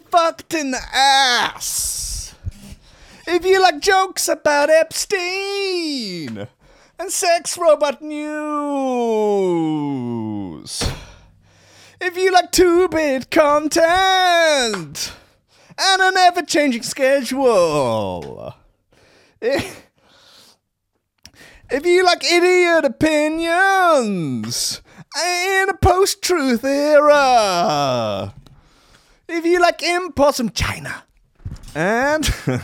fucked in the ass. If you like jokes about Epstein and sex robot news. If you like two bit content and an ever changing schedule. If, if you like idiot opinions in a post truth era. If you like imports from China. And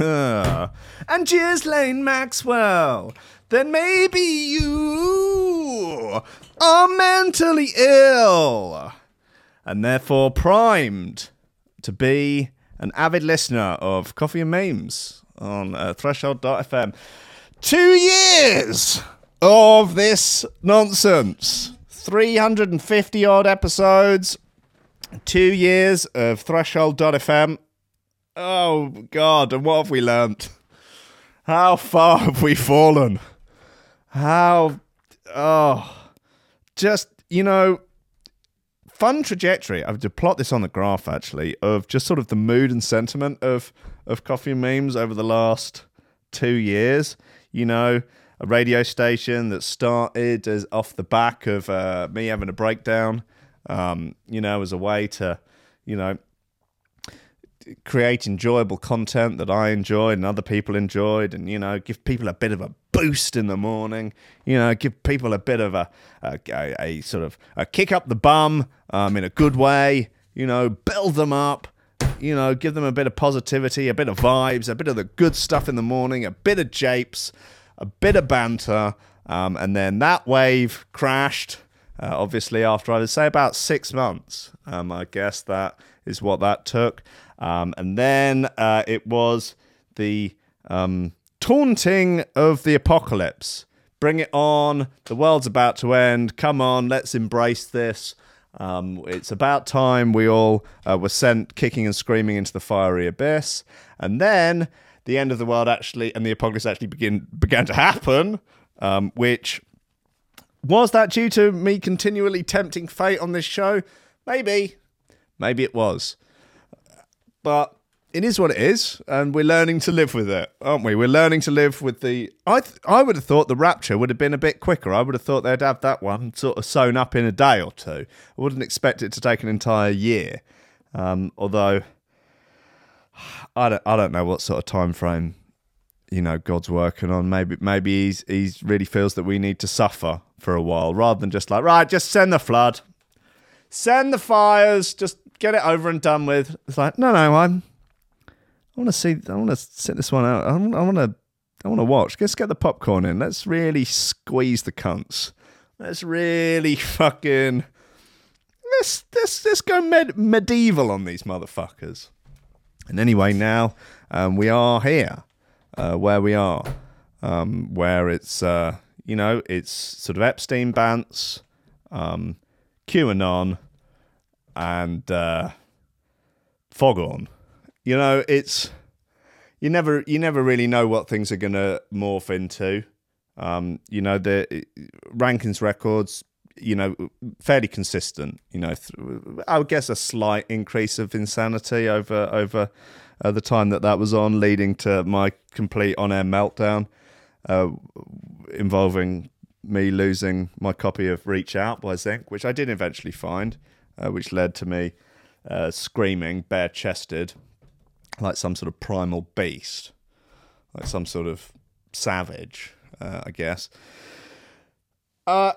and Ghislaine Maxwell, then maybe you are mentally ill and therefore primed to be an avid listener of Coffee and Memes on uh, Threshold.fm. Two years of this nonsense. 350 odd episodes. Two years of Threshold.fm. Oh, God. And what have we learnt? How far have we fallen? How. Oh. Just, you know, fun trajectory. I have to plot this on the graph actually of just sort of the mood and sentiment of of coffee memes over the last two years. You know, a radio station that started as off the back of uh, me having a breakdown. Um, you know, as a way to, you know, create enjoyable content that I enjoyed and other people enjoyed, and you know, give people a bit of a boost in the morning. You know, give people a bit of a a, a, a sort of a kick up the bum um, in a good way. You know, build them up. You know, give them a bit of positivity, a bit of vibes, a bit of the good stuff in the morning, a bit of japes, a bit of banter, um, and then that wave crashed. Uh, obviously, after I would say about six months, um, I guess that is what that took. Um, and then uh, it was the um, taunting of the apocalypse. Bring it on. The world's about to end. Come on, let's embrace this. Um, it's about time we all uh, were sent kicking and screaming into the fiery abyss. And then the end of the world actually and the apocalypse actually begin, began to happen, um, which was that due to me continually tempting fate on this show? Maybe. Maybe it was. But it is what it is, and we're learning to live with it, aren't we? We're learning to live with the. I th- I would have thought the rapture would have been a bit quicker. I would have thought they'd have that one sort of sewn up in a day or two. I wouldn't expect it to take an entire year. Um, although I don't I don't know what sort of time frame you know God's working on. Maybe maybe he's he's really feels that we need to suffer for a while rather than just like right, just send the flood, send the fires, just get it over and done with. It's like no no I'm I want to see. I want to sit this one out. I want to. I want to watch. Let's get the popcorn in. Let's really squeeze the cunts. Let's really fucking. Let's let's let's go med- medieval on these motherfuckers. And anyway, now um, we are here, uh, where we are, um, where it's uh, you know it's sort of Epstein bants, um, QAnon, and uh, Foghorn you know, it's you never you never really know what things are going to morph into. Um, you know, the rankings records, you know, fairly consistent. You know, I would guess a slight increase of insanity over over uh, the time that that was on, leading to my complete on-air meltdown, uh, involving me losing my copy of Reach Out by Zinc, which I did eventually find, uh, which led to me uh, screaming bare-chested like some sort of primal beast, like some sort of savage, uh, I guess. Uh,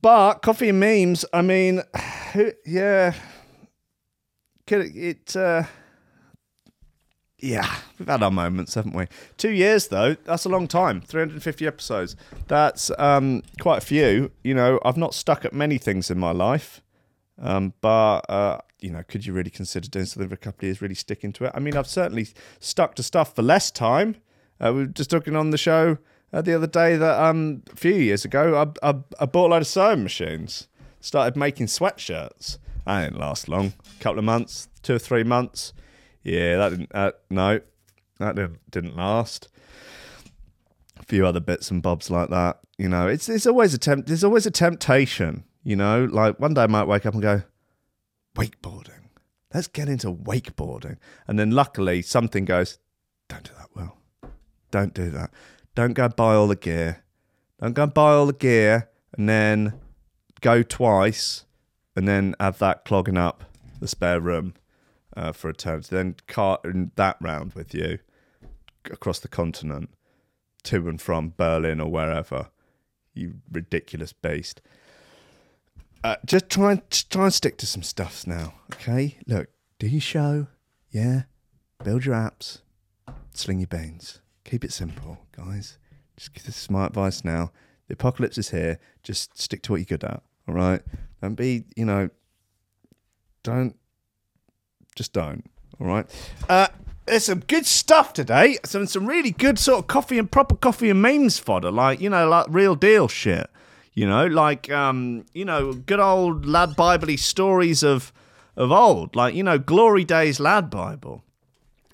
but coffee and memes. I mean, yeah, it? it uh, yeah, we've had our moments, haven't we? Two years though, that's a long time. 350 episodes. That's um, quite a few. You know, I've not stuck at many things in my life. Um, but uh, you know, could you really consider doing something for a couple of years, really sticking to it? I mean, I've certainly stuck to stuff for less time. Uh, we were just talking on the show uh, the other day that um, a few years ago, I, I, I bought a load of sewing machines, started making sweatshirts. I didn't last long. A couple of months, two or three months. Yeah, that didn't. Uh, no, that didn't didn't last. A few other bits and bobs like that. You know, it's it's always a temp. There's always a temptation. You know, like one day I might wake up and go, wakeboarding. Let's get into wakeboarding. And then luckily something goes, don't do that, Will. Don't do that. Don't go buy all the gear. Don't go buy all the gear and then go twice and then have that clogging up the spare room uh, for a turn. Then cart that round with you across the continent to and from Berlin or wherever. You ridiculous beast. Uh, just try and try and stick to some stuffs now, okay? Look, do your show, yeah. Build your apps, sling your beans. Keep it simple, guys. Just this is my advice now. The apocalypse is here. Just stick to what you're good at. All right. Don't be, you know, don't, just don't. All right. Uh, there's some good stuff today. Some some really good sort of coffee and proper coffee and memes fodder, like you know, like real deal shit. You know, like um, you know, good old lad biblically stories of of old, like you know, glory days lad Bible.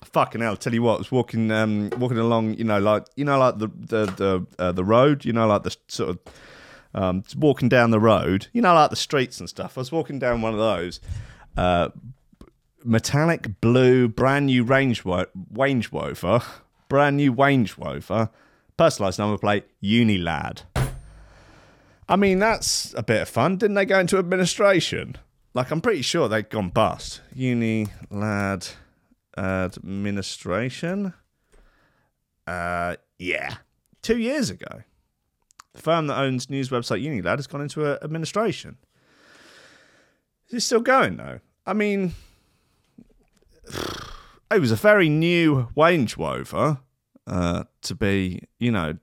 Fucking hell! Tell you what, I was walking um walking along, you know, like you know, like the the the uh, the road, you know, like the sort of um walking down the road, you know, like the streets and stuff. I was walking down one of those. Uh, metallic blue, brand new range Range Rover, brand new Range Rover, personalised number plate, Unilad. I mean, that's a bit of fun. Didn't they go into administration? Like, I'm pretty sure they'd gone bust. Unilad administration. Uh, yeah, two years ago. The firm that owns news website Unilad has gone into administration. Is it still going though? I mean, it was a very new Range Rover uh, to be, you know,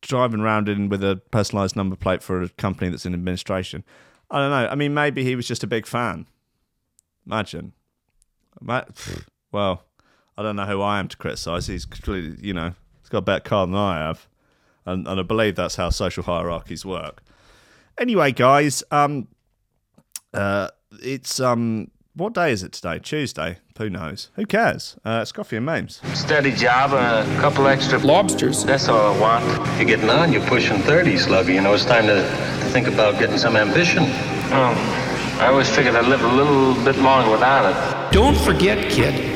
driving around in with a personalised number plate for a company that's in administration. I don't know. I mean, maybe he was just a big fan. Imagine. Well, I don't know who I am to criticise. He's you know, he's got a better car than I have, and, and I believe that's how social hierarchies work. Anyway, guys, um, uh, it's um, what day is it today? Tuesday. Who knows? Who cares? Uh, it's coffee and memes. Steady job, a couple extra lobsters. That's all I want. You're getting on. You're pushing 30, Sluggy. You know, it's time to think about getting some ambition. Oh, I always figured I'd live a little bit longer without it. Don't forget, kid,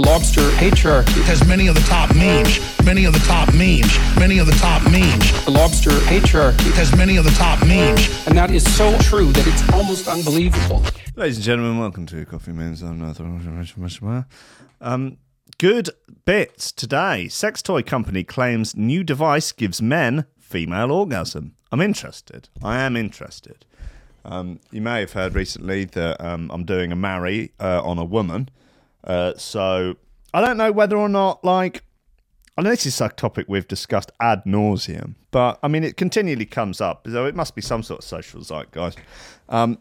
The lobster patriarchy has many of the top memes, many of the top memes, many of the top memes. The lobster patriarchy has many of the top memes, and that is so true that it's almost unbelievable. Ladies and gentlemen, welcome to Coffee Memes. I'm Um, good bits today. Sex toy company claims new device gives men female orgasm. I'm interested. I am interested. Um, you may have heard recently that um, I'm doing a marry uh, on a woman. Uh, so I don't know whether or not, like, I know this is a topic we've discussed ad nauseum, but I mean, it continually comes up. So it must be some sort of social zeitgeist. Um,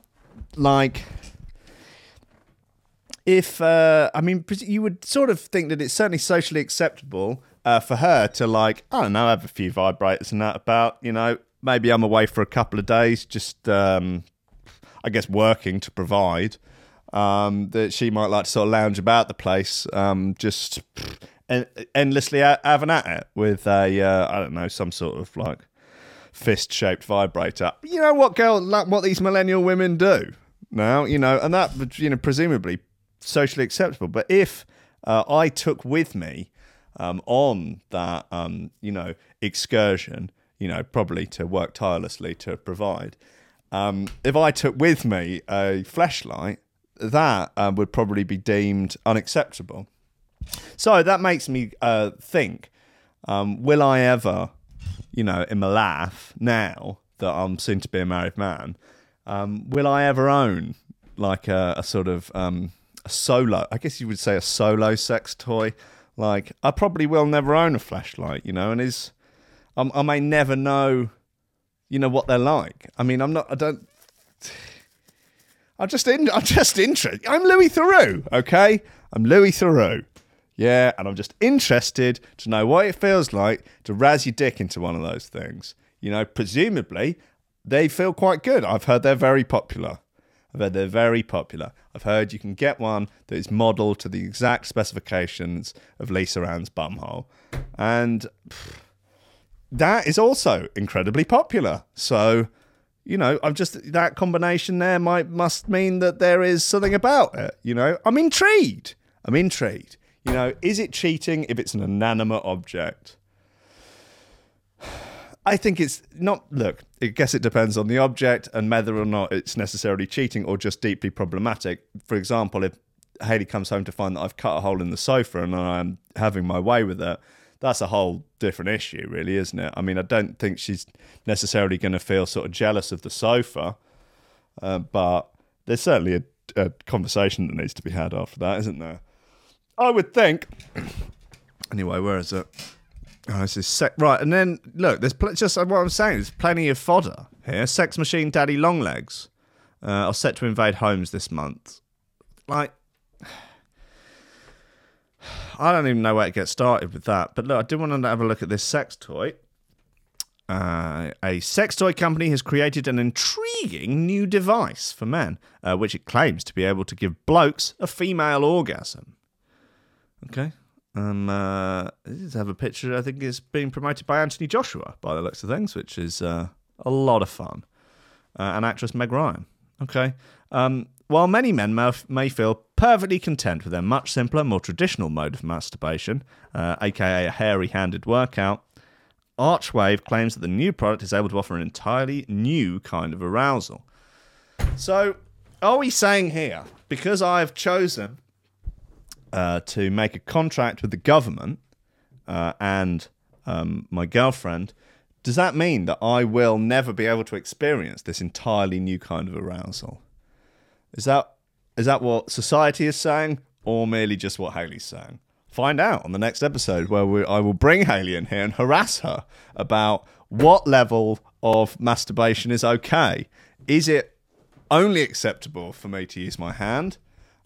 like, if uh, I mean, you would sort of think that it's certainly socially acceptable uh, for her to like, I don't know, have a few vibrators and that about, you know, maybe I'm away for a couple of days, just um, I guess working to provide. Um, that she might like to sort of lounge about the place, um, just en- endlessly having at it with a uh, I don't know some sort of like fist shaped vibrator. You know what, girl? Like what these millennial women do now, you know, and that you know presumably socially acceptable. But if uh, I took with me um, on that um, you know excursion, you know, probably to work tirelessly to provide. Um, if I took with me a flashlight that uh, would probably be deemed unacceptable. So that makes me uh, think: um, Will I ever, you know, in my life now that I'm soon to be a married man, um, will I ever own like a, a sort of um, a solo? I guess you would say a solo sex toy. Like I probably will never own a flashlight, you know, and is I may never know, you know, what they're like. I mean, I'm not. I don't. I'm just in, I'm just interested. I'm Louis Theroux, okay? I'm Louis Theroux. Yeah, and I'm just interested to know what it feels like to razz your dick into one of those things. You know, presumably they feel quite good. I've heard they're very popular. I've heard they're very popular. I've heard you can get one that is modelled to the exact specifications of Lisa Ann's bumhole. And pff, that is also incredibly popular. So, you know, I'm just that combination there might must mean that there is something about it. You know, I'm intrigued. I'm intrigued. You know, is it cheating if it's an inanimate object? I think it's not. Look, I guess it depends on the object and whether or not it's necessarily cheating or just deeply problematic. For example, if Haley comes home to find that I've cut a hole in the sofa and I'm having my way with it, that's a whole different issue, really, isn't it? I mean, I don't think she's necessarily going to feel sort of jealous of the sofa, uh, but there's certainly a, a conversation that needs to be had after that, isn't there? I would think. Anyway, where is it? Oh, this is sec- right, and then look. There's pl- just what I'm saying. There's plenty of fodder here. Sex machine, daddy longlegs uh, are set to invade homes this month. Like, I don't even know where to get started with that. But look, I do want to have a look at this sex toy. Uh, a sex toy company has created an intriguing new device for men, uh, which it claims to be able to give blokes a female orgasm. Okay. Um, uh, let's have a picture. I think it's being promoted by Anthony Joshua, by the looks of things, which is uh, a lot of fun. Uh, and actress Meg Ryan. Okay. Um, while many men may, may feel perfectly content with their much simpler, more traditional mode of masturbation, uh, aka a hairy handed workout, Arcwave claims that the new product is able to offer an entirely new kind of arousal. So, are we saying here, because I've chosen uh, to make a contract with the government uh, and um, my girlfriend, does that mean that I will never be able to experience this entirely new kind of arousal? Is that is that what society is saying, or merely just what Haley's saying? Find out on the next episode where we, I will bring Haley in here and harass her about what level of masturbation is okay. Is it only acceptable for me to use my hand?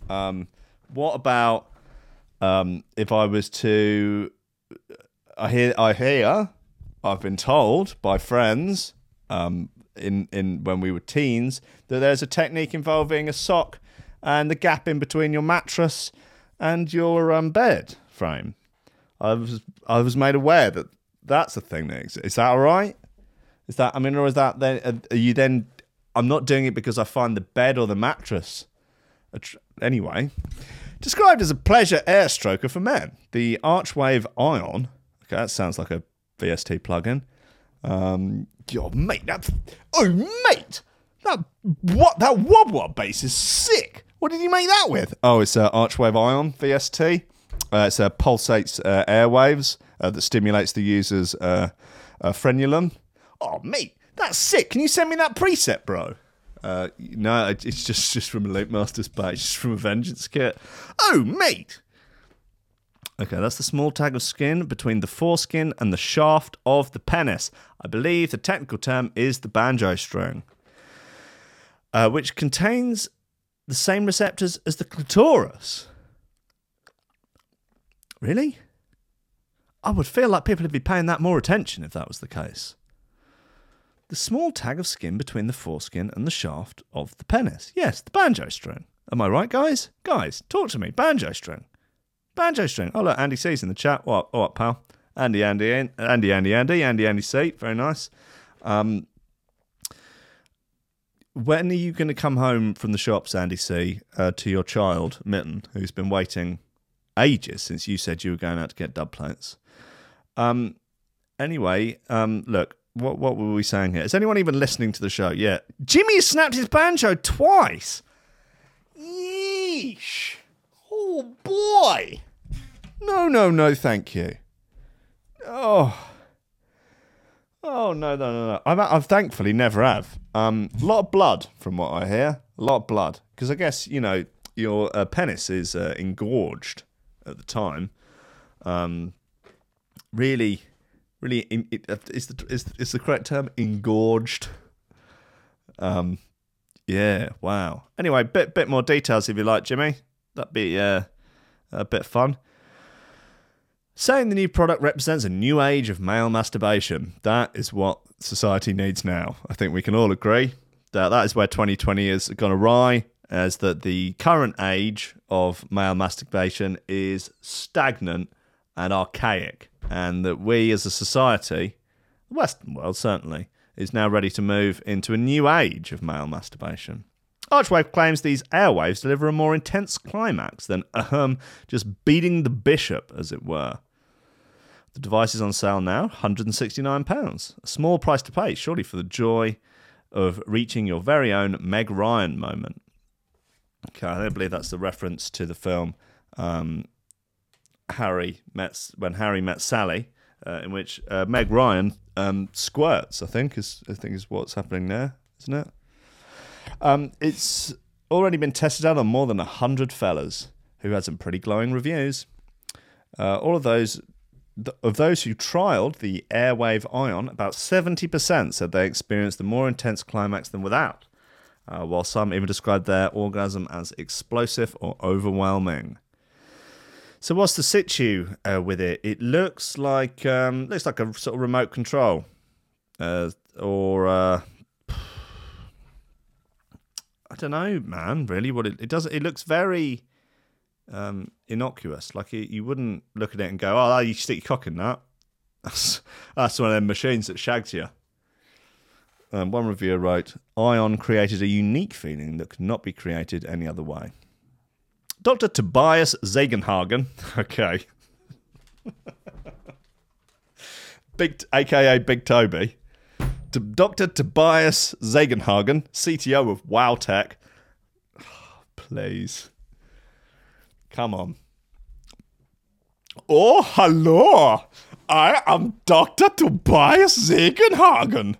Um, what about um, if I was to? I hear, I hear, I've been told by friends um, in in when we were teens that there's a technique involving a sock and the gap in between your mattress and your um, bed frame. I was I was made aware that that's a thing that exists. Is that all right? Is that I mean, or is that then? Are you then? I'm not doing it because I find the bed or the mattress. Attr- Anyway, described as a pleasure air stroker for men, the Arcwave Ion. Okay, that sounds like a VST plugin. Um, yo, mate, that oh, mate, that what that wob bass is sick. What did you make that with? Oh, it's uh, Arcwave Ion VST. Uh, it's uh, pulsates uh, airwaves uh, that stimulates the user's uh, uh, frenulum. Oh, mate, that's sick. Can you send me that preset, bro? No, it's just just from a Loopmasters page, just from a Vengeance kit. Oh, mate. Okay, that's the small tag of skin between the foreskin and the shaft of the penis. I believe the technical term is the banjo string, uh, which contains the same receptors as the clitoris. Really? I would feel like people would be paying that more attention if that was the case. The small tag of skin between the foreskin and the shaft of the penis. Yes, the banjo string. Am I right, guys? Guys, talk to me. Banjo string. Banjo string. Oh, look, Andy C's in the chat. What, what, pal? Andy, Andy, Andy, Andy, Andy, Andy, Andy C. Very nice. Um, when are you going to come home from the shops, Andy C, uh, to your child, Mitten, who's been waiting ages since you said you were going out to get dub plates? Um, anyway, um, look, what what were we saying here? Is anyone even listening to the show? Yeah, Jimmy snapped his banjo twice. Yeesh! Oh boy! No, no, no, thank you. Oh. Oh no no no no! I've, I've thankfully never have. Um, a lot of blood from what I hear. A lot of blood because I guess you know your uh, penis is uh, engorged at the time. Um, really, really, in, it, uh, is the is, is the correct term engorged? Um, yeah. Wow. Anyway, bit bit more details if you like, Jimmy. That'd be uh, a bit fun. Saying the new product represents a new age of male masturbation. That is what society needs now. I think we can all agree. that that is where 2020 has gone awry, as that the current age of male masturbation is stagnant and archaic, and that we as a society, the Western world certainly, is now ready to move into a new age of male masturbation. Arcwave claims these airwaves deliver a more intense climax than ahem, just beating the bishop, as it were. The device is on sale now, £169. A small price to pay, surely, for the joy of reaching your very own Meg Ryan moment. Okay, I don't believe that's the reference to the film um, Harry met when Harry met Sally, uh, in which uh, Meg Ryan um, squirts. I think is I think is what's happening there, isn't it? Um, it's already been tested out on more than hundred fellas who had some pretty glowing reviews. Uh, all of those of those who trialed the Airwave Ion, about seventy percent said they experienced a more intense climax than without. Uh, while some even described their orgasm as explosive or overwhelming. So what's the situ uh, with it? It looks like um, looks like a sort of remote control, uh, or uh, I don't know, man. Really, what it, it does? It looks very um, innocuous. Like it, you wouldn't look at it and go, "Oh, you stick your cock in that." That's that's one of them machines that shags you. Um, one reviewer wrote, Ion created a unique feeling that could not be created any other way. Dr. Tobias Zegenhagen, okay. Big, aka Big Toby. Dr. Tobias Zegenhagen, CTO of WowTech. Please. Come on. Oh, hello. I am Dr. Tobias Zegenhagen.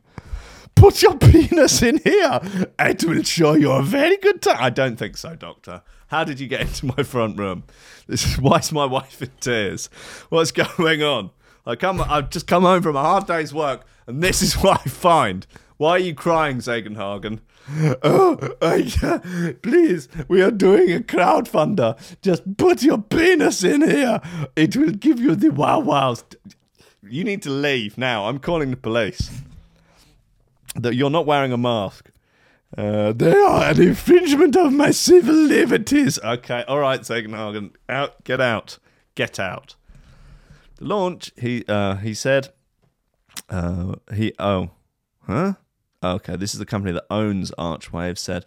put your penis in here. It will show you a very good time. I don't think so, Doctor. How did you get into my front room? This is why is my wife in tears? What's going on? I come. I've just come home from a hard day's work, and this is what I find. Why are you crying, Zagenhagen? Oh, please, we are doing a crowdfunder. Just put your penis in here. It will give you the wow wows. You need to leave now. I'm calling the police that you're not wearing a mask. Uh, they are an infringement of my civil liberties. Okay, all right, Zagenhagen, out, get out, get out. The launch, he uh, he said, uh, he oh, huh? Okay, this is the company that owns Arcwave. Said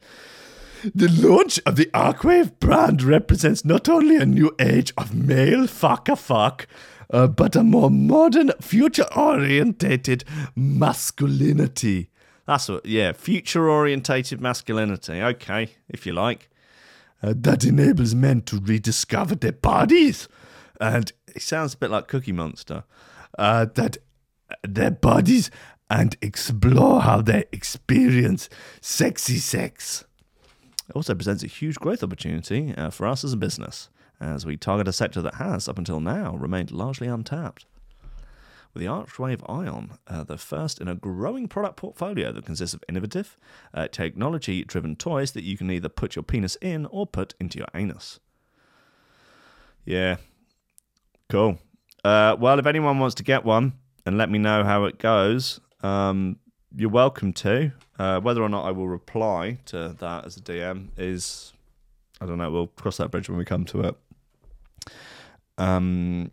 the launch of the Arcwave brand represents not only a new age of male fucker fuck, uh, but a more modern, future orientated masculinity. That's what, yeah, future orientated masculinity. Okay, if you like. Uh, that enables men to rediscover their bodies. And it sounds a bit like Cookie Monster. Uh, that their bodies and explore how they experience sexy sex. It also presents a huge growth opportunity uh, for us as a business, as we target a sector that has, up until now, remained largely untapped with the Arcwave Ion, uh, the first in a growing product portfolio that consists of innovative, uh, technology driven toys that you can either put your penis in or put into your anus. Yeah. Cool. Uh, well, if anyone wants to get one and let me know how it goes, um, you're welcome to. Uh, whether or not I will reply to that as a DM is, I don't know. We'll cross that bridge when we come to it. Um,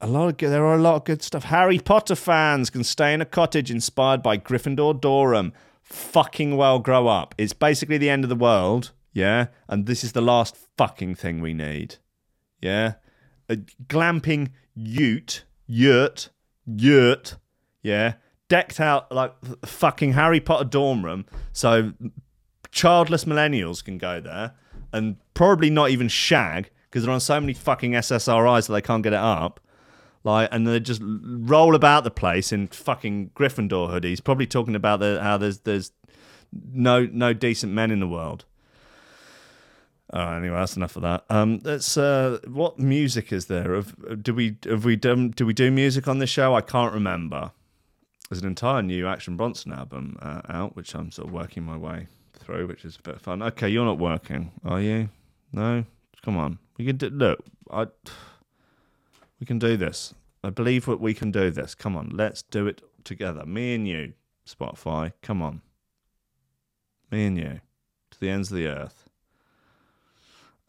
a lot of good, there are a lot of good stuff. Harry Potter fans can stay in a cottage inspired by Gryffindor Durham. Fucking well grow up. It's basically the end of the world, yeah, and this is the last fucking thing we need, yeah. A glamping ute, yurt, yurt, yeah, decked out like fucking Harry Potter dorm room, so childless millennials can go there and probably not even shag because they're on so many fucking SSRIs that they can't get it up like, and they just roll about the place in fucking Gryffindor hoodies, probably talking about the, how there's there's no no decent men in the world. Oh, anyway, that's enough of that. Um, that's uh, what music is there? Have, do we have we done? Do we do music on this show? I can't remember. There's an entire new Action Bronson album uh, out, which I'm sort of working my way through, which is a bit of fun. Okay, you're not working, are you? No, come on. We can do. Look, I. We can do this. I believe that we can do this. Come on, let's do it together. Me and you, Spotify. Come on. Me and you. To the ends of the earth.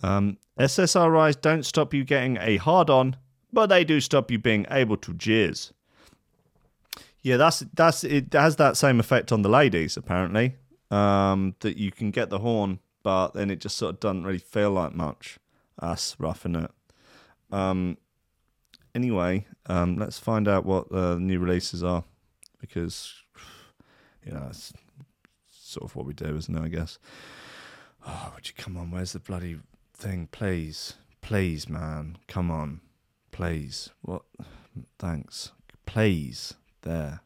Um, SSRIs don't stop you getting a hard on, but they do stop you being able to jizz. Yeah, that's that's it has that same effect on the ladies apparently. Um, that you can get the horn, but then it just sort of doesn't really feel like much. That's roughing it? Um, anyway, um, let's find out what the new releases are because you know it's sort of what we do, isn't it? I guess. Oh, would you come on? Where's the bloody thing? Please, please, man, come on, please. What? Thanks, please. There.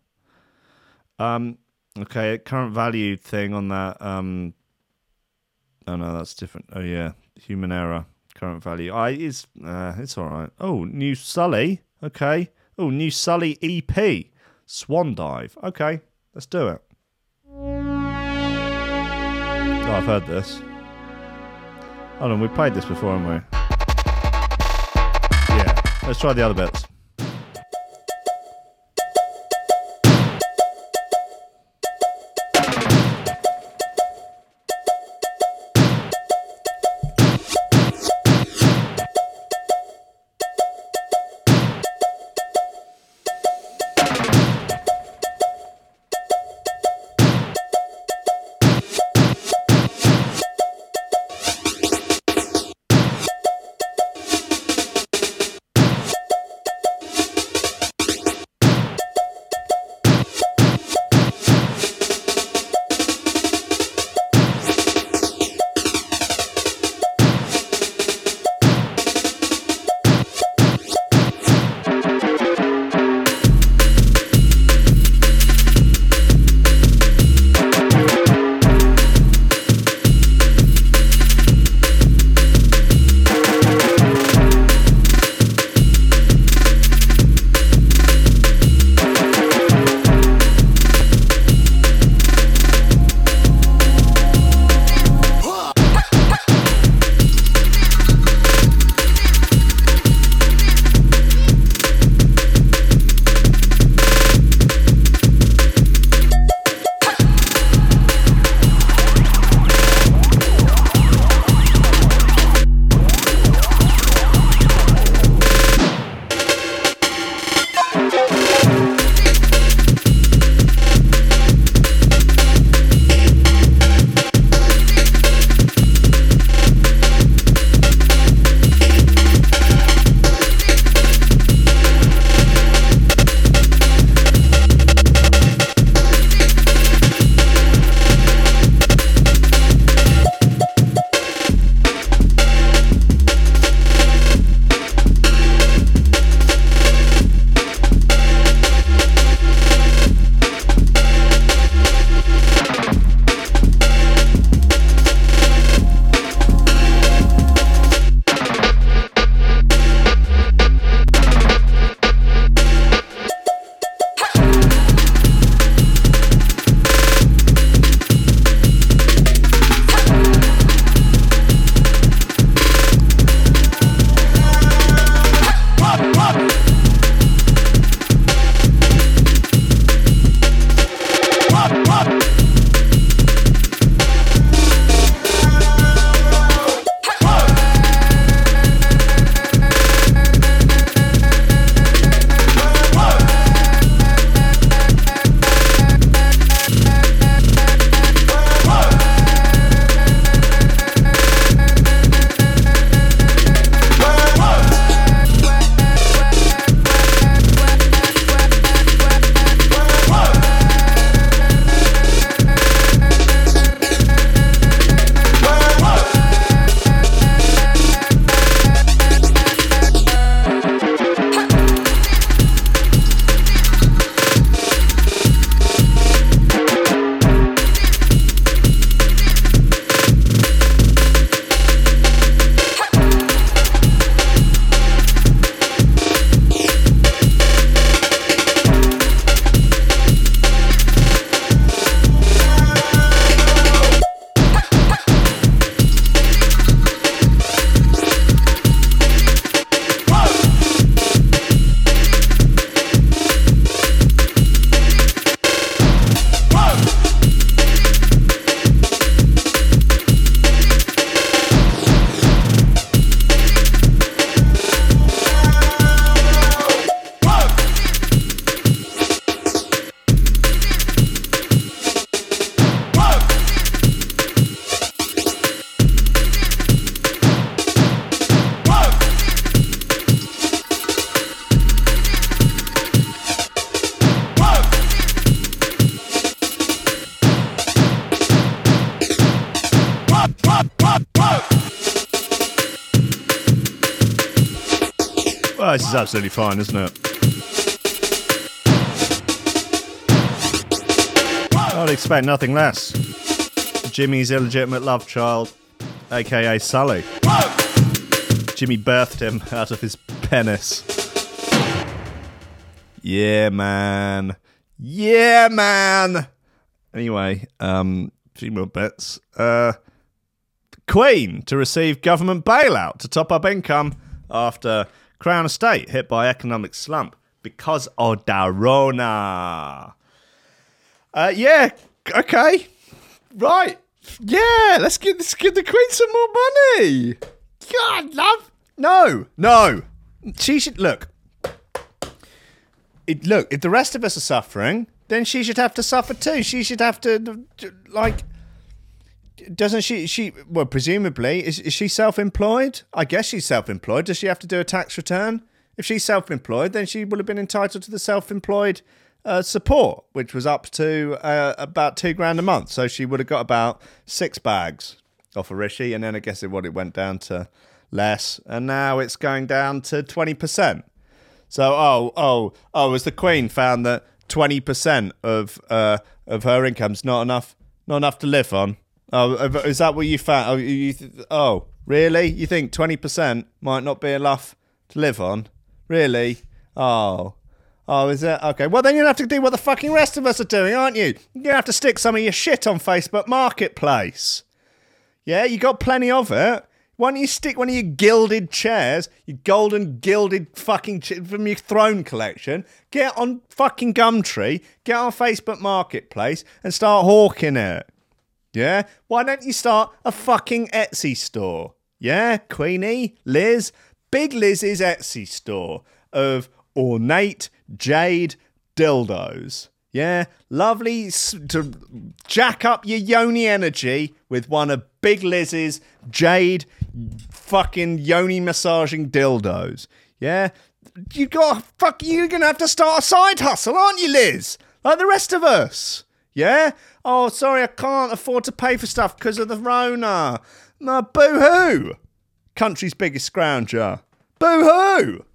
Um. Okay. Current value thing on that. Um. Oh no, that's different. Oh yeah, human error. Current value. I is. Uh, it's all right. Oh, new Sully. Okay. Oh, new Sully EP. Swan Dive. Okay, let's do it. Oh, I've heard this. Hold on, we played this before, haven't we? Yeah. Let's try the other bits. Absolutely fine, isn't it? I'd expect nothing less. Jimmy's illegitimate love child, aka Sully. Jimmy birthed him out of his penis. Yeah, man. Yeah, man. Anyway, um, few more bits. Uh, Queen to receive government bailout to top up income after Crown Estate hit by economic slump because of Darona. Uh, yeah, okay, right, yeah. Let's give let's give the Queen some more money. God, love. No, no. She should look. It, look, if the rest of us are suffering, then she should have to suffer too. She should have to, like, doesn't she? She well, presumably, is, is she self-employed? I guess she's self-employed. Does she have to do a tax return? If she's self-employed, then she would have been entitled to the self-employed uh, support, which was up to uh, about two grand a month. So she would have got about six bags off of Rishi, and then I guess it what it went down to less, and now it's going down to twenty percent. So oh oh oh, as the Queen found that twenty percent of uh, of her income's not enough not enough to live on. Oh, uh, is that what you found? Oh, you th- oh really? You think twenty percent might not be enough to live on? Really? Oh. Oh, is it? Okay. Well, then you're going to have to do what the fucking rest of us are doing, aren't you? You're to have to stick some of your shit on Facebook Marketplace. Yeah, you got plenty of it. Why don't you stick one of your gilded chairs, your golden gilded fucking ch- from your throne collection, get on fucking Gumtree, get on Facebook Marketplace, and start hawking it. Yeah? Why don't you start a fucking Etsy store? Yeah, Queenie, Liz, Big Liz's Etsy store of ornate jade dildos. Yeah, lovely to jack up your yoni energy with one of Big Liz's jade fucking yoni massaging dildos. Yeah, you got fuck. You're gonna have to start a side hustle, aren't you, Liz? Like the rest of us. Yeah. Oh, sorry, I can't afford to pay for stuff because of the Rona. No, boo hoo. Country's biggest scrounger. Boo hoo.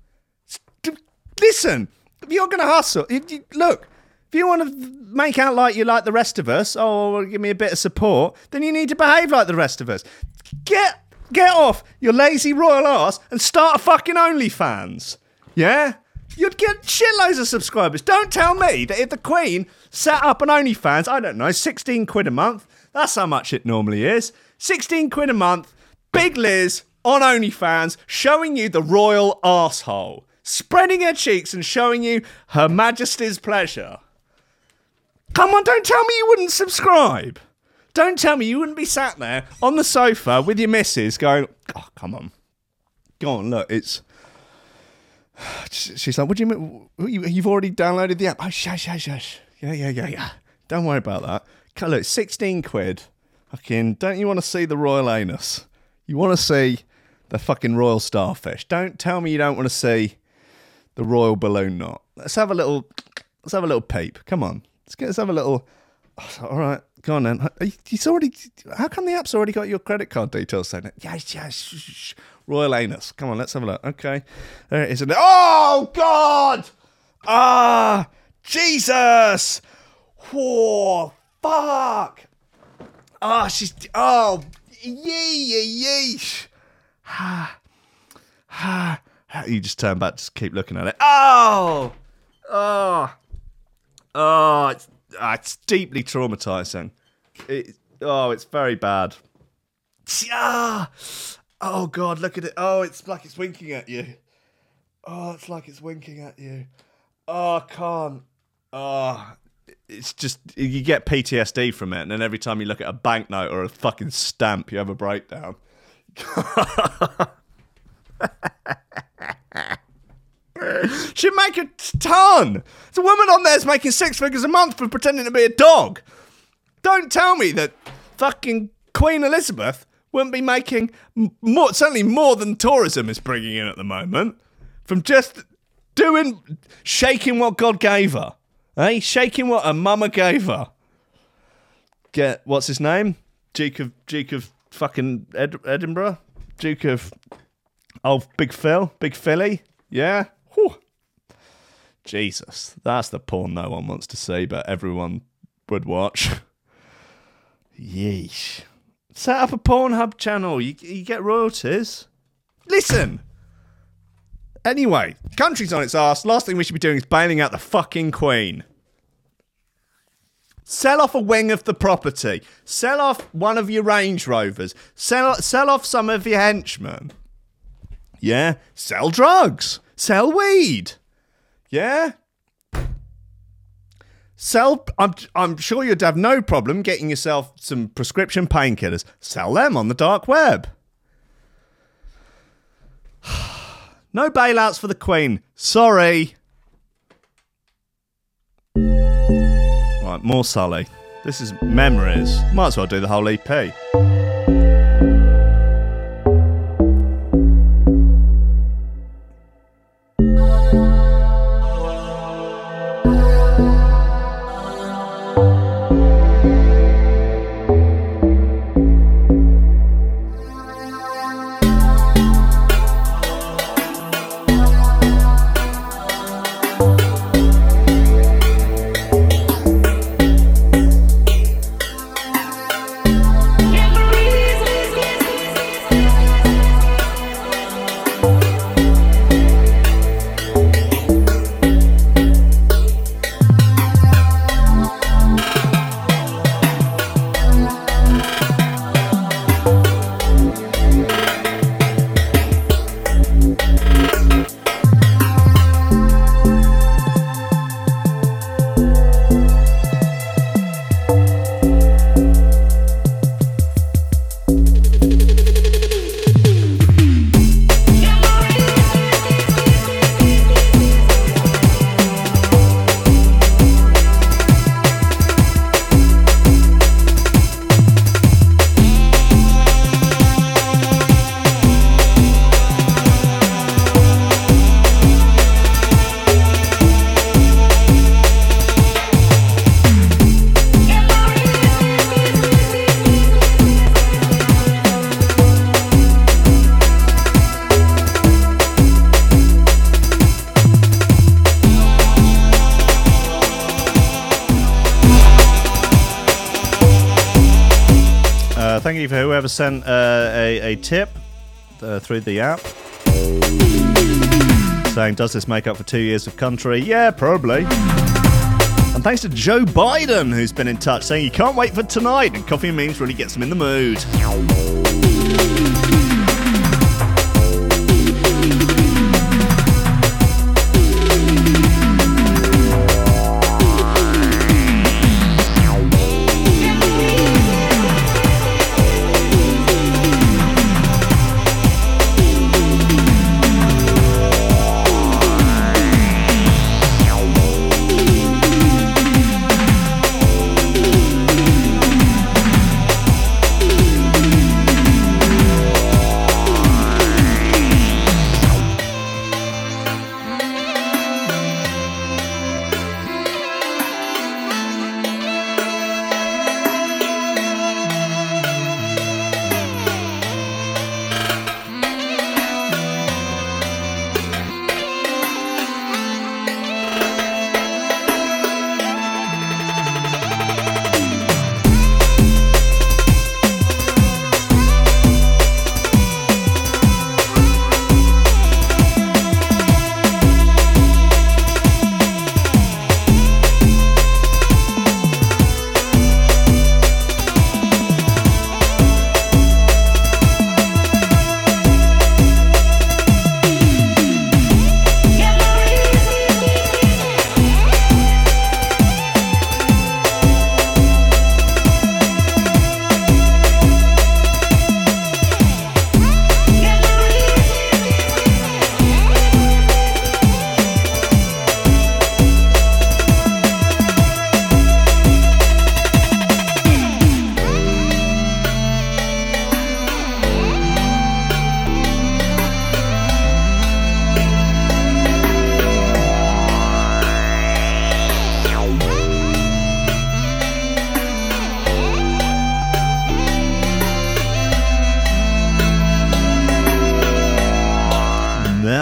Listen, if you're going to hustle, if you, look, if you want to make out like you like the rest of us, or well, give me a bit of support, then you need to behave like the rest of us. Get get off your lazy royal ass and start a fucking OnlyFans. Yeah? You'd get shitloads of subscribers. Don't tell me that if the Queen set up an OnlyFans, I don't know, 16 quid a month, that's how much it normally is. 16 quid a month, Big Liz on OnlyFans showing you the royal asshole, spreading her cheeks and showing you Her Majesty's pleasure. Come on, don't tell me you wouldn't subscribe. Don't tell me you wouldn't be sat there on the sofa with your missus going, oh, come on. Go on, look, it's. She's like, what do you mean? You- You've already downloaded the app? Oh, shush, shush, shush. Yeah, yeah, yeah, yeah. Don't worry about that. Okay, Look, 16 quid. Fucking, don't you want to see the royal anus? You want to see the fucking royal starfish. Don't tell me you don't want to see the royal balloon knot. Let's have a little, let's have a little peep. Come on. Let's, get, let's have a little. All right, go on then. He's already. How come the app's already got your credit card details saying it? Yes. shh, shh, shh. Royal anus. Come on, let's have a look. Okay, there it is. Oh God! Ah, Jesus! Whoa, fuck! Oh, she's. Oh, yee, yeesh. Ha, ha. You just turn back, just keep looking at it. Oh, oh. Oh, it's, ah, it's deeply traumatizing. It, oh, it's very bad. Ah! Oh God, look at it. Oh, it's like it's winking at you. Oh, it's like it's winking at you. Oh, I can't. Oh, it's just you get PTSD from it, and then every time you look at a banknote or a fucking stamp, you have a breakdown. She'd make a ton. There's a woman on there's making six figures a month for pretending to be a dog. Don't tell me that fucking Queen Elizabeth wouldn't be making more, certainly more than tourism is bringing in at the moment from just doing, shaking what God gave her. Eh? Shaking what her mama gave her. Get, what's his name? Duke of, Duke of fucking Ed, Edinburgh? Duke of, oh, Big Phil? Big Philly? Yeah? Whew. Jesus. That's the porn no one wants to see, but everyone would watch. Yeesh. Set up a Pornhub channel. You, you get royalties. Listen. Anyway, country's on its ass. Last thing we should be doing is bailing out the fucking Queen. Sell off a wing of the property. Sell off one of your Range Rovers. Sell sell off some of your henchmen. Yeah. Sell drugs. Sell weed. Yeah. Sell. I'm I'm sure you'd have no problem getting yourself some prescription painkillers. Sell them on the dark web. No bailouts for the Queen. Sorry. Right, more Sully. This is memories. Might as well do the whole EP. Sent uh, a, a tip uh, through the app. Saying, does this make up for two years of country? Yeah, probably. And thanks to Joe Biden, who's been in touch, saying he can't wait for tonight, and coffee and memes really gets him in the mood.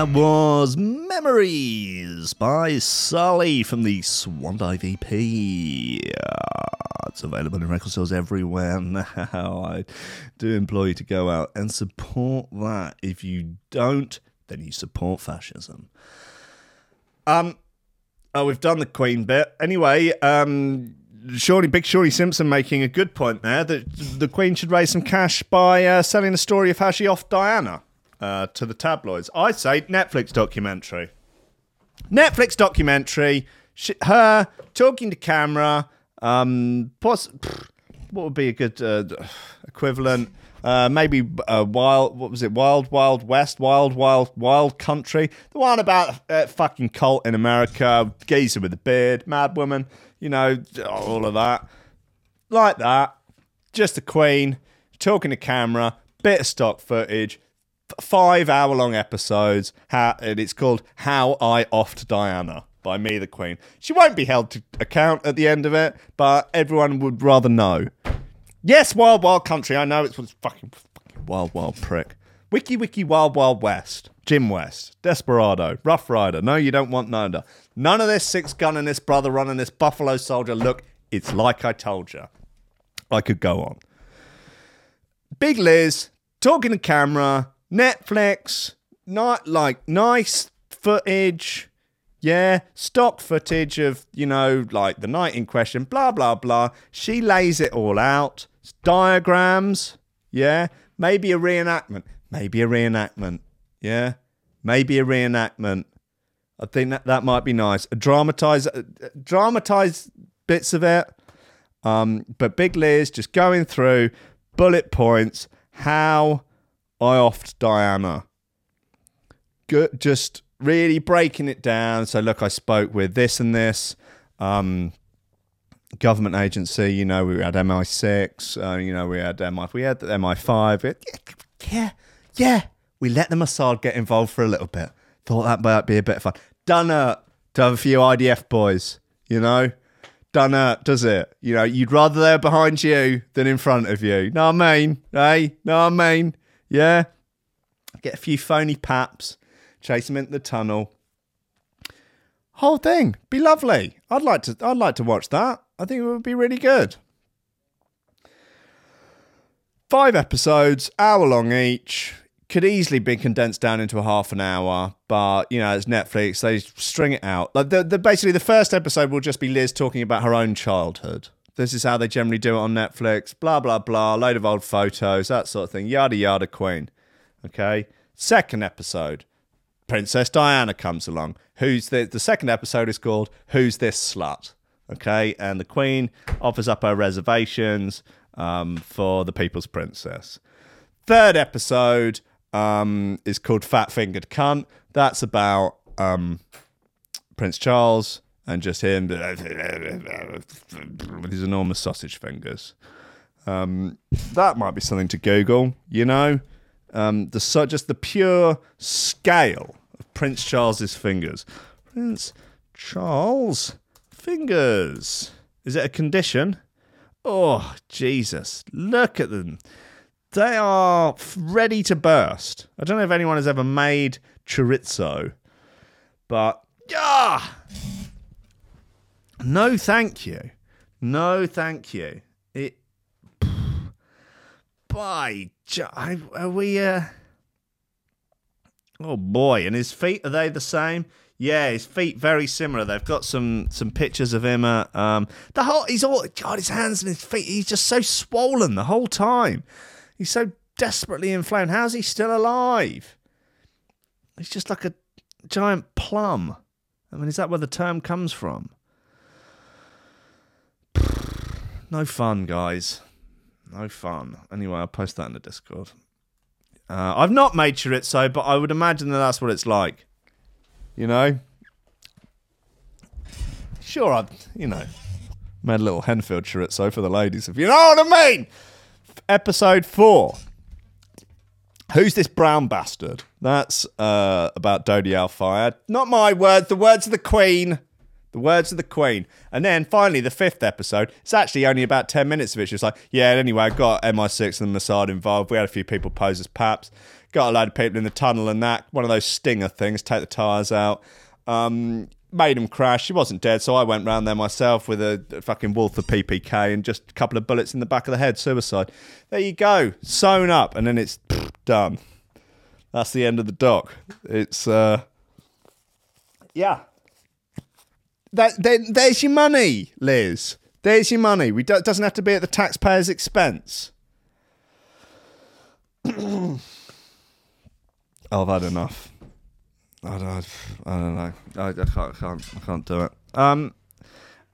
Memories by Sully from the Swan Dive. Uh, It's available in record stores everywhere now. I do implore you to go out and support that. If you don't, then you support fascism. Um, oh, we've done the Queen bit. Anyway, um, Shorty, Big Shorty Simpson making a good point there that the Queen should raise some cash by uh, selling the story of how she off Diana uh, to the tabloids. I say Netflix documentary. Netflix documentary. Sh- her talking to camera. Um, poss- pfft, what would be a good uh, equivalent? Uh, maybe uh, wild. What was it? Wild, Wild West, Wild, Wild, Wild Country. The one about uh, fucking cult in America, geezer with a beard, mad woman. You know, all of that, like that. Just the Queen talking to camera, bit of stock footage, five hour long episodes. How and it's called "How I Offed Diana" by me, the Queen. She won't be held to account at the end of it, but everyone would rather know. Yes, Wild Wild Country. I know it's what's fucking, fucking Wild Wild prick. Wiki Wiki Wild Wild West. Jim West. Desperado. Rough Rider. No, you don't want of None of this six gun and this brother running this Buffalo Soldier. Look, it's like I told you. I could go on. Big Liz talking to camera. Netflix. Not like nice footage. Yeah, stock footage of, you know, like the night in question, blah, blah, blah. She lays it all out. It's diagrams. Yeah. Maybe a reenactment. Maybe a reenactment. Yeah. Maybe a reenactment. I think that, that might be nice. A dramatize, uh, dramatize bits of it. Um, but Big Liz just going through bullet points how I offed Diana good, just really breaking it down. So, look, I spoke with this and this um, government agency. You know, we had MI6. Uh, you know, we had MI. We had MI5. It- yeah, yeah. We let the Mossad get involved for a little bit. Thought that might be a bit of fun. Done it to have a few IDF boys. You know. Done it, does it? You know, you'd rather they're behind you than in front of you. Know what I mean? Hey, know what I mean? Yeah. Get a few phony paps chase them into the tunnel. Whole thing be lovely. I'd like to. I'd like to watch that. I think it would be really good. Five episodes, hour long each. Could easily be condensed down into a half an hour, but you know, it's Netflix. They string it out. Like the, the basically the first episode will just be Liz talking about her own childhood. This is how they generally do it on Netflix. Blah blah blah. Load of old photos, that sort of thing. Yada yada. Queen. Okay. Second episode, Princess Diana comes along. Who's the the second episode is called Who's This Slut? Okay, and the Queen offers up her reservations um, for the People's Princess. Third episode um, is called Fat Fingered Cunt. That's about um, Prince Charles and just him with his enormous sausage fingers. Um, that might be something to Google. You know, um, the so just the pure scale of Prince Charles's fingers. Prince Charles fingers. Is it a condition? Oh Jesus! Look at them. They are ready to burst. I don't know if anyone has ever made chorizo, but yeah. No, thank you. No, thank you. It. By J- I- are we? Uh... Oh boy! And his feet are they the same? Yeah, his feet very similar. They've got some some pictures of him. Uh, um, the whole he's all God, his hands and his feet. He's just so swollen the whole time. He's so desperately inflamed. How's he still alive? He's just like a giant plum. I mean, is that where the term comes from? No fun, guys. No fun. Anyway, I'll post that in the Discord. Uh, I've not made chorizo, but I would imagine that that's what it's like. You know? Sure, I've, you know, made a little Henfield chorizo for the ladies, if you know what I mean. Episode four. Who's this brown bastard? That's uh, about Dodi Al Fayed. Not my words, the words of the Queen. The words of the Queen. And then finally, the fifth episode, it's actually only about 10 minutes of it. She was like, yeah, anyway, I got MI6 and the Mossad involved. We had a few people pose as paps. Got a load of people in the tunnel and that. One of those stinger things, take the tyres out. Um, made him crash. She wasn't dead, so I went round there myself with a fucking Walther PPK and just a couple of bullets in the back of the head. Suicide. There you go, sewn up, and then it's pff, done. That's the end of the doc. It's uh, yeah. That there, there's your money, Liz. There's your money. We do, it doesn't have to be at the taxpayer's expense. Oh, I've had enough. I don't, I don't know. I, I can't, I can't, I can't do it. Um,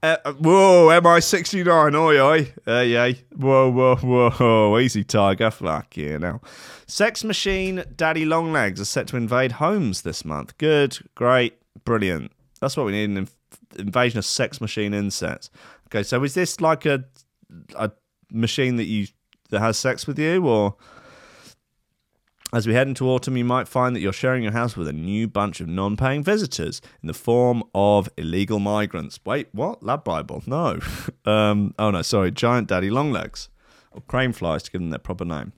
uh, whoa, MI69, oi, oi. Hey, hey. Whoa, whoa, whoa. Easy, Tiger. Fuck yeah, now. Sex Machine Daddy Longlegs are set to invade homes this month. Good, great, brilliant. That's what we need inv- invasion of sex machine insects. Okay, so is this like a a machine that you that has sex with you, or as we head into autumn, you might find that you're sharing your house with a new bunch of non paying visitors in the form of illegal migrants. Wait, what? LADbible? No. um, oh, no, sorry. Giant daddy longlegs, or crane flies to give them their proper name.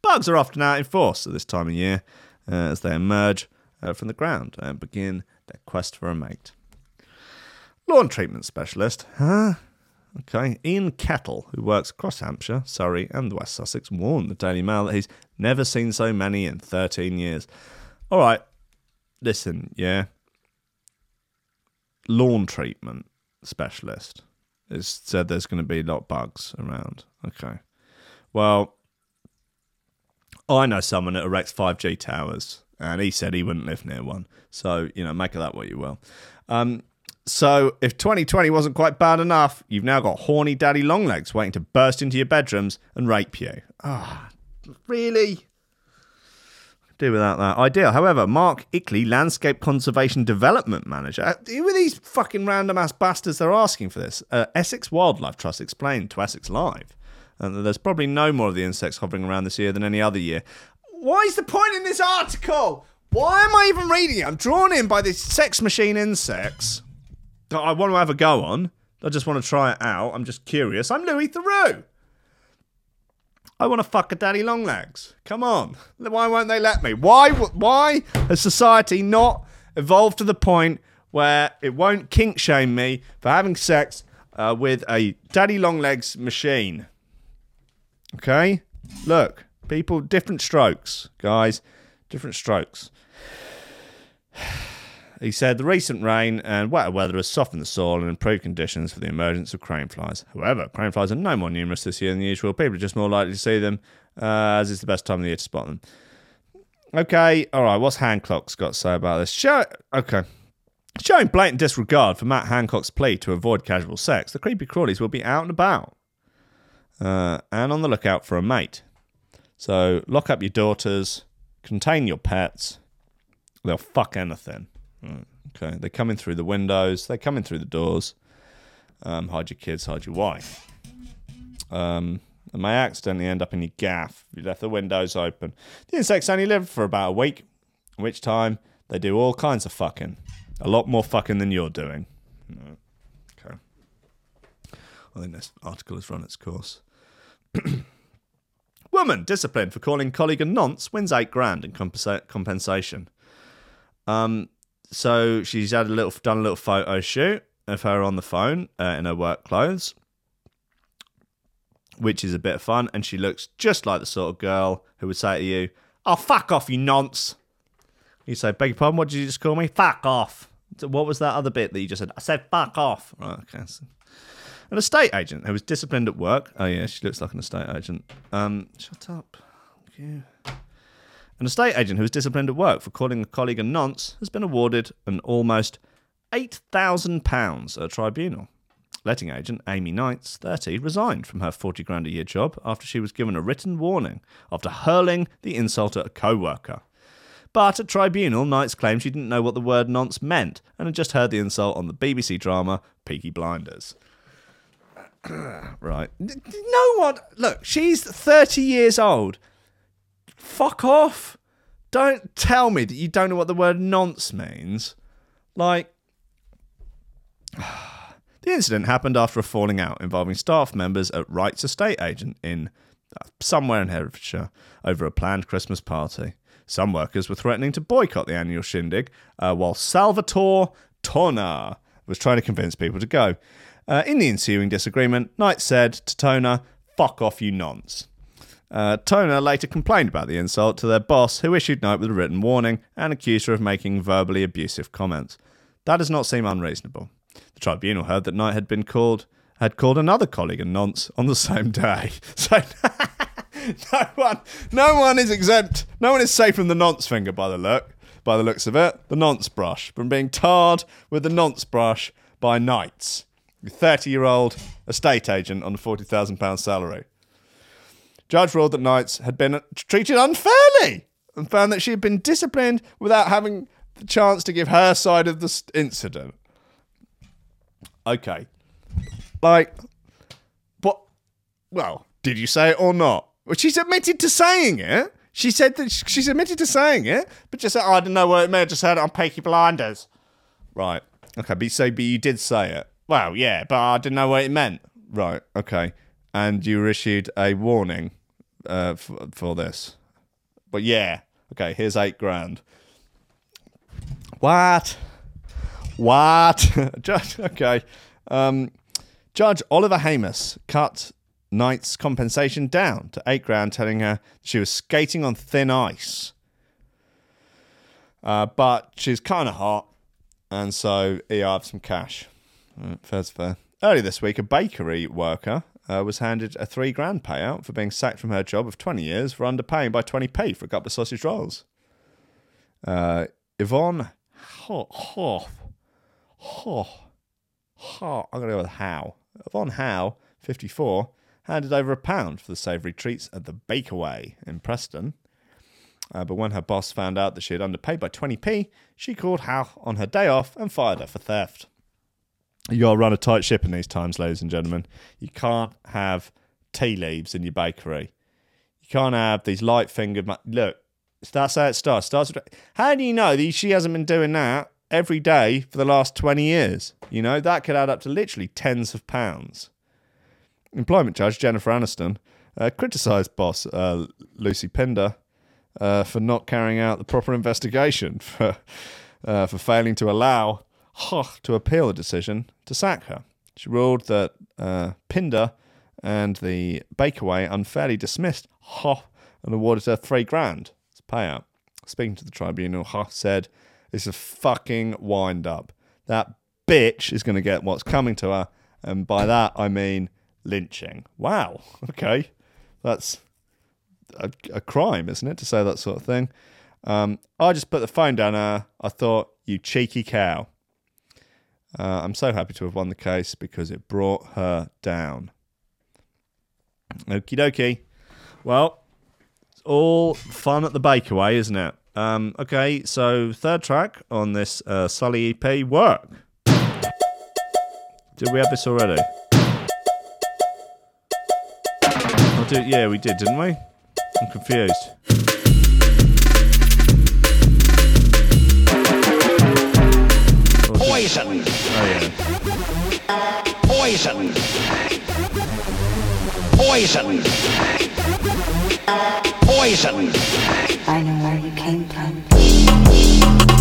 Bugs are often out in force at this time of year uh, as they emerge uh, from the ground and begin their quest for a mate. Lawn treatment specialist, huh? Okay, Ian Kettle, who works across Hampshire, Surrey, and West Sussex, warned the Daily Mail that he's never seen so many in 13 years. All right, listen, yeah. Lawn treatment specialist has said there's going to be a lot of bugs around. Okay. Well, I know someone that erects 5G towers, and he said he wouldn't live near one. So, you know, make of that what you will. Um, so, if 2020 wasn't quite bad enough, you've now got horny daddy longlegs waiting to burst into your bedrooms and rape you. Ah, really? Do without that. Ideal. However, Mark Ickley, Landscape Conservation Development Manager, uh, who are these fucking random ass bastards they're asking for this? Uh, Essex Wildlife Trust explained to Essex Live uh, that there's probably no more of the insects hovering around this year than any other year. Why is the point in this article? Why am I even reading it? I'm drawn in by these sex machine insects that I want to have a go on. I just want to try it out. I'm just curious. I'm Louis Theroux. I want to fuck a daddy longlegs. Come on. Why won't they let me? Why why has society not evolved to the point where it won't kink shame me for having sex uh, with a daddy longlegs machine? Okay? Look, people different strokes, guys. Different strokes. He said the recent rain and wetter weather has softened the soil and improved conditions for the emergence of crane flies. However, crane flies are no more numerous this year than usual. People are just more likely to see them, uh, as it's the best time of the year to spot them. Okay, all right. What's Hancock's got to say about this? Show okay. Showing blatant disregard for Matt Hancock's plea to avoid casual sex, the creepy crawlies will be out and about uh, and on the lookout for a mate. So lock up your daughters, contain your pets. They'll fuck anything. Okay, they're coming through the windows. They're coming through the doors. Um, hide your kids, hide your wife. Um, and may accidentally end up in your gaff if you left the windows open. The insects only live for about a week, which time they do all kinds of fucking. A lot more fucking than you're doing. Okay. I think this article has run its course. Woman disciplined for calling colleague a nonce wins eight grand in compensa- compensation. Um, so she's had a little done a little photo shoot of her on the phone uh, in her work clothes, which is a bit of fun. And she looks just like the sort of girl who would say to you, "Oh, fuck off, you nonce." You say, "Beg your pardon, what did you just call me?" Fuck off. What was that other bit that you just said? I said, "Fuck off." Right, okay. So. An estate agent who was disciplined at work. Oh yeah, she looks like an estate agent. Um, shut up. Thank you. An estate agent who was disciplined at work for calling a colleague a nonce has been awarded an almost £8,000 at a tribunal. Letting agent Amy Knights, 30, resigned from her 40 grand a year job after she was given a written warning after hurling the insult at a co worker. But at tribunal, Knights claimed she didn't know what the word nonce meant and had just heard the insult on the BBC drama Peaky Blinders. right. No one. Look, she's 30 years old fuck off. Don't tell me that you don't know what the word nonce means. Like, the incident happened after a falling out involving staff members at Wright's estate agent in uh, somewhere in Herefordshire over a planned Christmas party. Some workers were threatening to boycott the annual shindig, uh, while Salvatore Tona was trying to convince people to go. Uh, in the ensuing disagreement, Knight said to Tona, Fuck off, you nonce. Uh, Tona later complained about the insult to their boss, who issued Knight with a written warning and accused her of making verbally abusive comments. That does not seem unreasonable. The tribunal heard that Knight had been called had called another colleague a nonce on the same day. So no one, no one is exempt. No one is safe from the nonce finger by the look, by the looks of it. The nonce brush from being tarred with the nonce brush by Knights, thirty-year-old estate agent on a forty thousand pound salary. Judge ruled that Knights had been treated unfairly and found that she had been disciplined without having the chance to give her side of the incident. Okay. Like, but, well, did you say it or not? Well, she's admitted to saying it. She said that sh- she's admitted to saying it, but just said, oh, I didn't know what it meant. I just heard it on Peaky Blinders. Right. Okay, but you say, but you did say it. Well, yeah, but I didn't know what it meant. Right. Okay. And you were issued a warning uh, for, for this. But yeah. Okay, here's eight grand. What? What? Judge, okay. Um, Judge Oliver Hamus cut Knight's compensation down to eight grand, telling her she was skating on thin ice. Uh, but she's kind of hot, and so yeah, I have some cash. Uh, fair's fair. Earlier this week, a bakery worker uh, was handed a three grand payout for being sacked from her job of 20 years for underpaying by 20p for a couple of sausage rolls. Uh, Yvonne Hoff. Hoff. Hoff. Ho- I'm going to go with Howe. Yvonne Howe, 54, handed over a pound for the savoury treats at the Bakerway in Preston. Uh, but when her boss found out that she had underpaid by 20p, she called Howe on her day off and fired her for theft. You got to run a tight ship in these times, ladies and gentlemen. You can't have tea leaves in your bakery. You can't have these light fingered. Ma- Look, that's how it starts. starts with, how do you know that she hasn't been doing that every day for the last 20 years? You know, that could add up to literally tens of pounds. Employment judge Jennifer Aniston uh, criticised boss uh, Lucy Pinder uh, for not carrying out the proper investigation, for, uh, for failing to allow Hoch to appeal the decision to sack her. She ruled that uh, Pinder and the Bakerway unfairly dismissed Hoch and awarded her three grand as payout. Speaking to the tribunal, Hoch said, It's a fucking wind up. That bitch is going to get what's coming to her. And by that, I mean lynching. Wow. Okay. That's a, a crime, isn't it, to say that sort of thing? Um, I just put the phone down her. I thought, You cheeky cow. Uh, I'm so happy to have won the case because it brought her down. Okie dokie. Well, it's all fun at the Bakerway, isn't it? Um, okay, so third track on this uh, Sully EP, Work. Did we have this already? Oh, did, yeah, we did, didn't we? I'm confused. Poison. Oh, yeah. Poison. Poison. Poison. I know where you came from.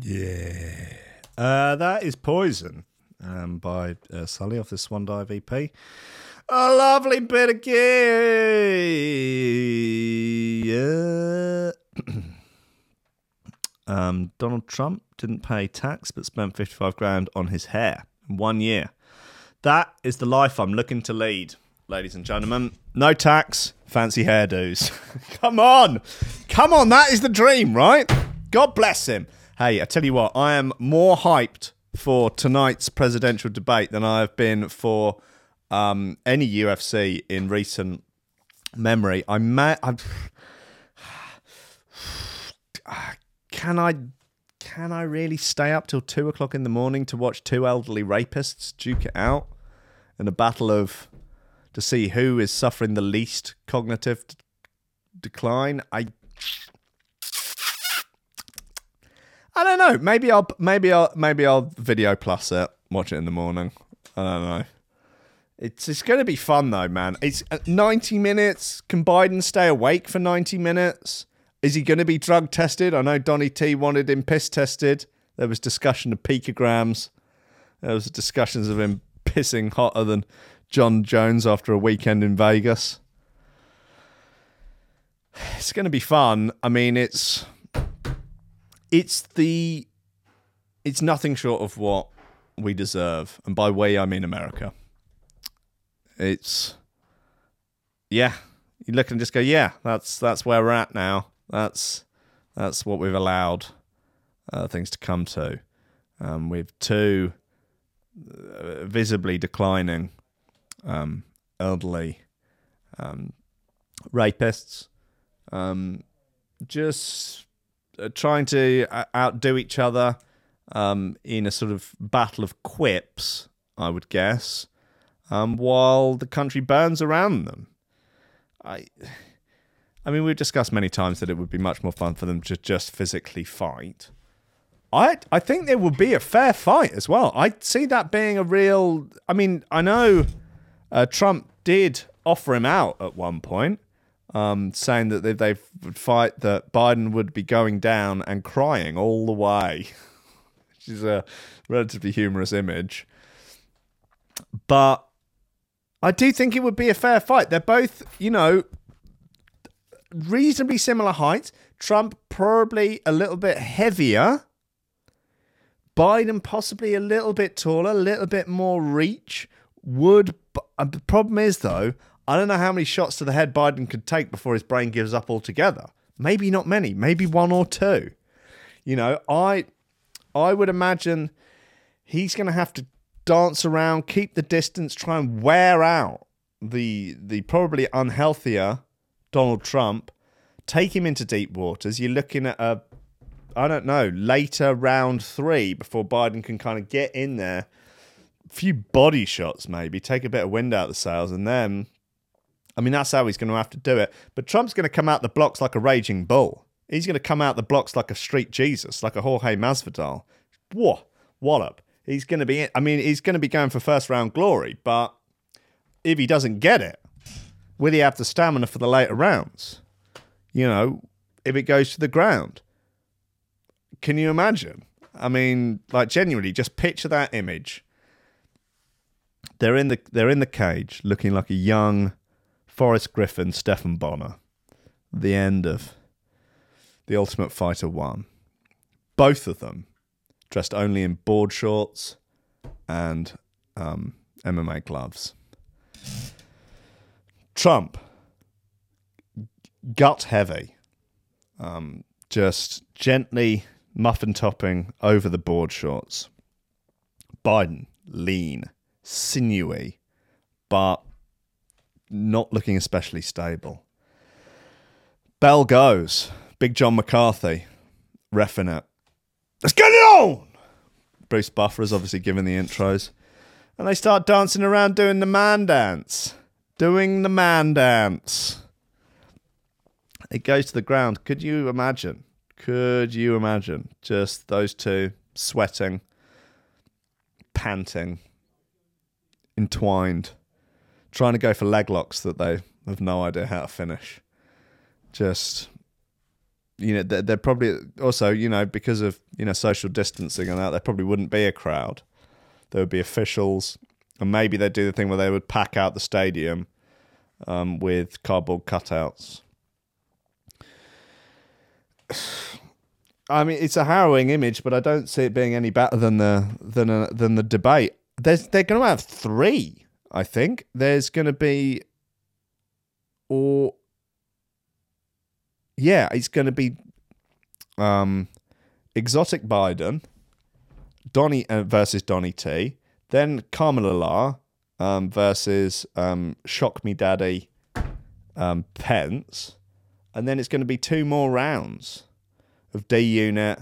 Yeah. Uh, that is Poison um, by uh, Sully off the Swan Dive EP. A lovely bit of gear. Yeah. um, Donald Trump didn't pay tax but spent 55 grand on his hair in one year. That is the life I'm looking to lead, ladies and gentlemen. No tax, fancy hairdos. Come on. Come on, that is the dream, right? God bless him. Hey, I tell you what, I am more hyped for tonight's presidential debate than I have been for um, any UFC in recent memory. I may. I, can I can I really stay up till two o'clock in the morning to watch two elderly rapists duke it out in a battle of to see who is suffering the least cognitive d- decline? I I don't know. Maybe I'll maybe I'll maybe I'll video plus it, watch it in the morning. I don't know. It's it's going to be fun though, man. It's uh, 90 minutes. Can Biden stay awake for 90 minutes? Is he going to be drug tested? I know Donny T wanted him piss tested. There was discussion of picograms. There was discussions of him pissing hotter than Jon Jones after a weekend in Vegas. It's going to be fun. I mean, it's it's the it's nothing short of what we deserve, and by way I mean America. It's yeah, you look and just go, yeah, that's that's where we're at now. That's that's what we've allowed uh, things to come to. Um, with two uh, visibly declining um, elderly um, rapists, um, just uh, trying to uh, outdo each other um, in a sort of battle of quips, I would guess, um, while the country burns around them. I, I mean, we've discussed many times that it would be much more fun for them to just physically fight. I I think there would be a fair fight as well. I see that being a real. I mean, I know uh, Trump did offer him out at one point, um, saying that if they would fight, that Biden would be going down and crying all the way, which is a relatively humorous image. But I do think it would be a fair fight. They're both, you know, reasonably similar heights. Trump probably a little bit heavier. Biden possibly a little bit taller, a little bit more reach. Would uh, the problem is though, I don't know how many shots to the head Biden could take before his brain gives up altogether. Maybe not many, maybe one or two. You know, I I would imagine he's going to have to dance around, keep the distance, try and wear out the the probably unhealthier Donald Trump, take him into deep waters. You're looking at a I don't know, later round 3 before Biden can kind of get in there. Few body shots maybe, take a bit of wind out of the sails and then I mean that's how he's going to have to do it. But Trump's going to come out the blocks like a raging bull. He's going to come out the blocks like a street Jesus, like a Jorge Masvidal. Whoa, wallop. He's going to be, I mean, he's going to be going for first round glory, but if he doesn't get it, will he have the stamina for the later rounds? You know, if it goes to the ground. Can you imagine? I mean, like genuinely, just picture that image. They're in the they're in the cage, looking like a young Forrest Griffin, Stephan Bonnar. The end of the Ultimate Fighter One. Both of them dressed only in board shorts and um, MMA gloves. Trump gut heavy. Um, just gently muffin topping over the board shorts. Biden, lean, sinewy, but not looking especially stable. Bell goes. Big John McCarthy, reffing it. Let's get it on! Bruce Buffer is obviously giving the intros. And they start dancing around doing the man dance. Doing the man dance. It goes to the ground. Could you imagine? Could you imagine just those two sweating, panting, entwined, trying to go for leg locks that they have no idea how to finish? Just you know, they're, they're probably also, you know, because of, you know, social distancing and that, there probably wouldn't be a crowd. There would be officials, and maybe they'd do the thing where they would pack out the stadium um, with cardboard cutouts. I mean, it's a harrowing image, but I don't see it being any better than the than a, than the debate. There's they're going to have three. I think there's going to be, or yeah, it's going to be um, exotic Biden, Donny uh, versus Donny T, then Kamala La um, versus um, Shock Me Daddy um, Pence, and then it's going to be two more rounds of D Unit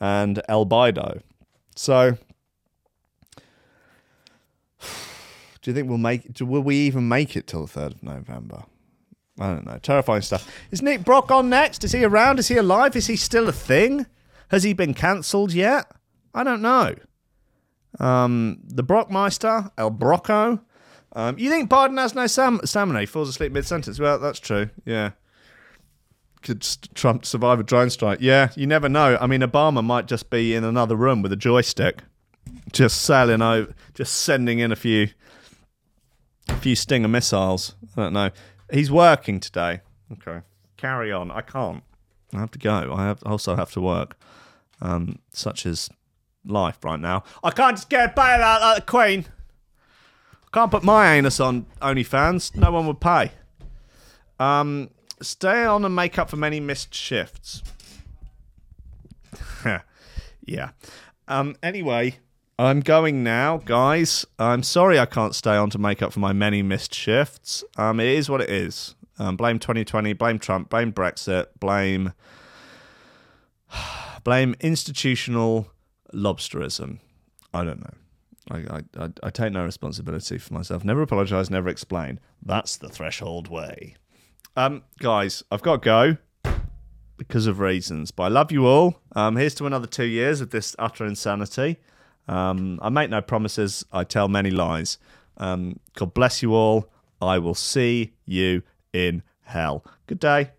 and El Bido. So, do you think we'll make? Do, will we even make it till the third of November? I don't know. Terrifying stuff. Is Nick Brock on next? Is he around? Is he alive? Is he still a thing? Has he been cancelled yet? I don't know. Um, the Brockmeister, El Brocco. Um, you think Biden has no sam- stamina? He falls asleep mid sentence. Well, that's true. Yeah. Could Trump survive a drone strike? Yeah, you never know. I mean, Obama might just be in another room with a joystick, just sailing over, just sending in a few, a few Stinger missiles. I don't know. He's working today. Okay, carry on. I can't. I have to go. I have also have to work. Um, such is life right now. I can't just get bailed out like the Queen. I can't put my anus on OnlyFans. No one would pay. Um, stay on and make up for many missed shifts. yeah. Um, anyway, I'm going now, guys. I'm sorry I can't stay on to make up for my many missed shifts. Um, it is what it is. Um, blame 2020, blame Trump, blame Brexit, blame blame institutional lobsterism. I don't know. I, I, I, take no responsibility for myself. Never apologise, never explain. That's the threshold way. Um, guys, I've got to go because of reasons. But I love you all. Um, here's to another two years of this utter insanity. Um, I make no promises. I tell many lies. Um, God bless you all. I will see you in hell. Good day.